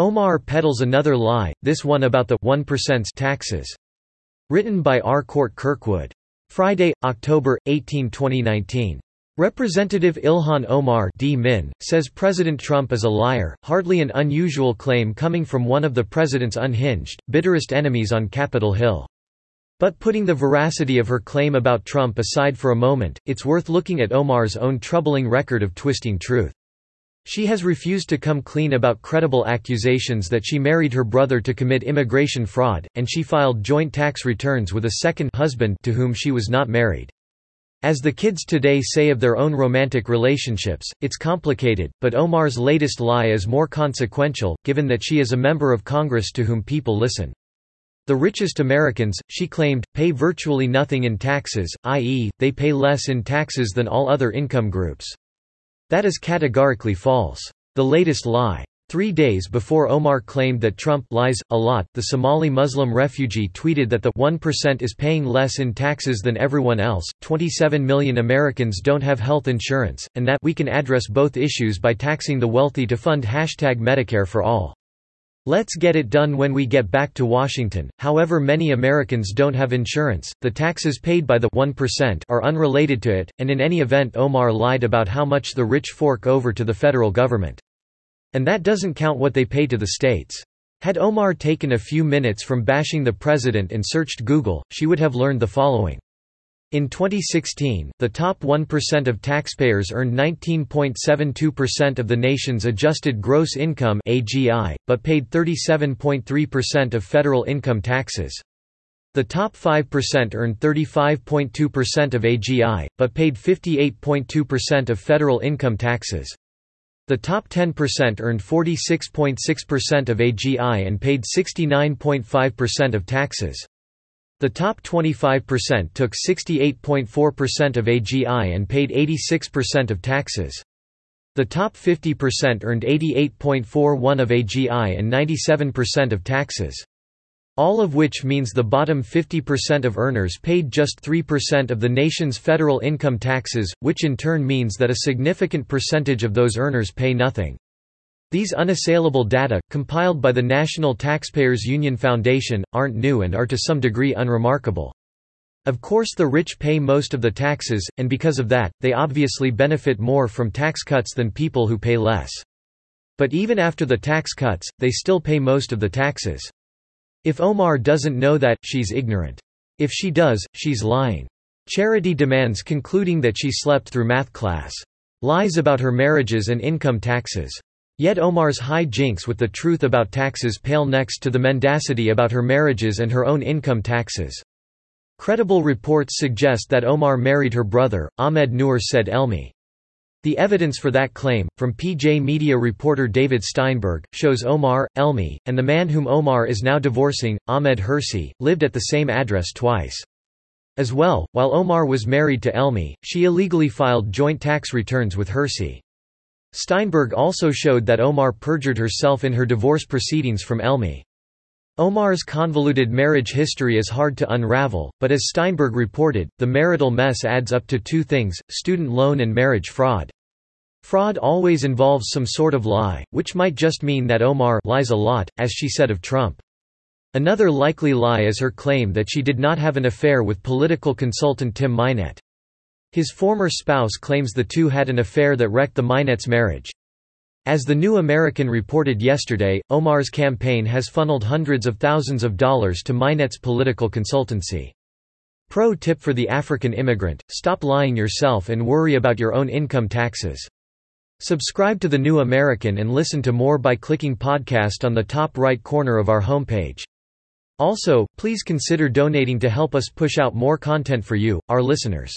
Omar peddles another lie, this one about the 1% taxes. Written by R. Cort Kirkwood. Friday, October, 18, 2019. Representative Ilhan Omar D. Min, says President Trump is a liar, hardly an unusual claim coming from one of the president's unhinged, bitterest enemies on Capitol Hill. But putting the veracity of her claim about Trump aside for a moment, it's worth looking at Omar's own troubling record of twisting truth. She has refused to come clean about credible accusations that she married her brother to commit immigration fraud, and she filed joint tax returns with a second husband to whom she was not married. As the kids today say of their own romantic relationships, it's complicated, but Omar's latest lie is more consequential, given that she is a member of Congress to whom people listen. The richest Americans, she claimed, pay virtually nothing in taxes, i.e., they pay less in taxes than all other income groups. That is categorically false. The latest lie. Three days before Omar claimed that Trump lies a lot, the Somali Muslim refugee tweeted that the 1% is paying less in taxes than everyone else, 27 million Americans don't have health insurance, and that we can address both issues by taxing the wealthy to fund hashtag Medicare for all. Let's get it done when we get back to Washington. However, many Americans don't have insurance, the taxes paid by the 1% are unrelated to it, and in any event, Omar lied about how much the rich fork over to the federal government. And that doesn't count what they pay to the states. Had Omar taken a few minutes from bashing the president and searched Google, she would have learned the following. In 2016, the top 1% of taxpayers earned 19.72% of the nation's adjusted gross income (AGI), but paid 37.3% of federal income taxes. The top 5% earned 35.2% of AGI, but paid 58.2% of federal income taxes. The top 10% earned 46.6% of AGI and paid 69.5% of taxes. The top 25% took 68.4% of AGI and paid 86% of taxes. The top 50% earned 88.41 of AGI and 97% of taxes. All of which means the bottom 50% of earners paid just 3% of the nation's federal income taxes, which in turn means that a significant percentage of those earners pay nothing. These unassailable data, compiled by the National Taxpayers Union Foundation, aren't new and are to some degree unremarkable. Of course the rich pay most of the taxes, and because of that, they obviously benefit more from tax cuts than people who pay less. But even after the tax cuts, they still pay most of the taxes. If Omar doesn't know that, she's ignorant. If she does, she's lying. Charity demands concluding that she slept through math class. Lies about her marriages and income taxes. Yet Omar's high jinks with the truth about taxes pale next to the mendacity about her marriages and her own income taxes. Credible reports suggest that Omar married her brother, Ahmed Noor said Elmi. The evidence for that claim, from PJ Media reporter David Steinberg, shows Omar, Elmi, and the man whom Omar is now divorcing, Ahmed Hirsi, lived at the same address twice. As well, while Omar was married to Elmi, she illegally filed joint tax returns with Hirsi. Steinberg also showed that Omar perjured herself in her divorce proceedings from Elmi. Omar's convoluted marriage history is hard to unravel, but as Steinberg reported, the marital mess adds up to two things, student loan and marriage fraud. Fraud always involves some sort of lie, which might just mean that Omar lies a lot, as she said of Trump. Another likely lie is her claim that she did not have an affair with political consultant Tim Mynett. His former spouse claims the two had an affair that wrecked the Mynett's marriage. As The New American reported yesterday, Omar's campaign has funneled hundreds of thousands of dollars to Mynett's political consultancy. Pro tip for the African immigrant, stop lying yourself and worry about your own income taxes. Subscribe to The New American and listen to more by clicking podcast on the top right corner of our homepage. Also, please consider donating to help us push out more content for you, our listeners.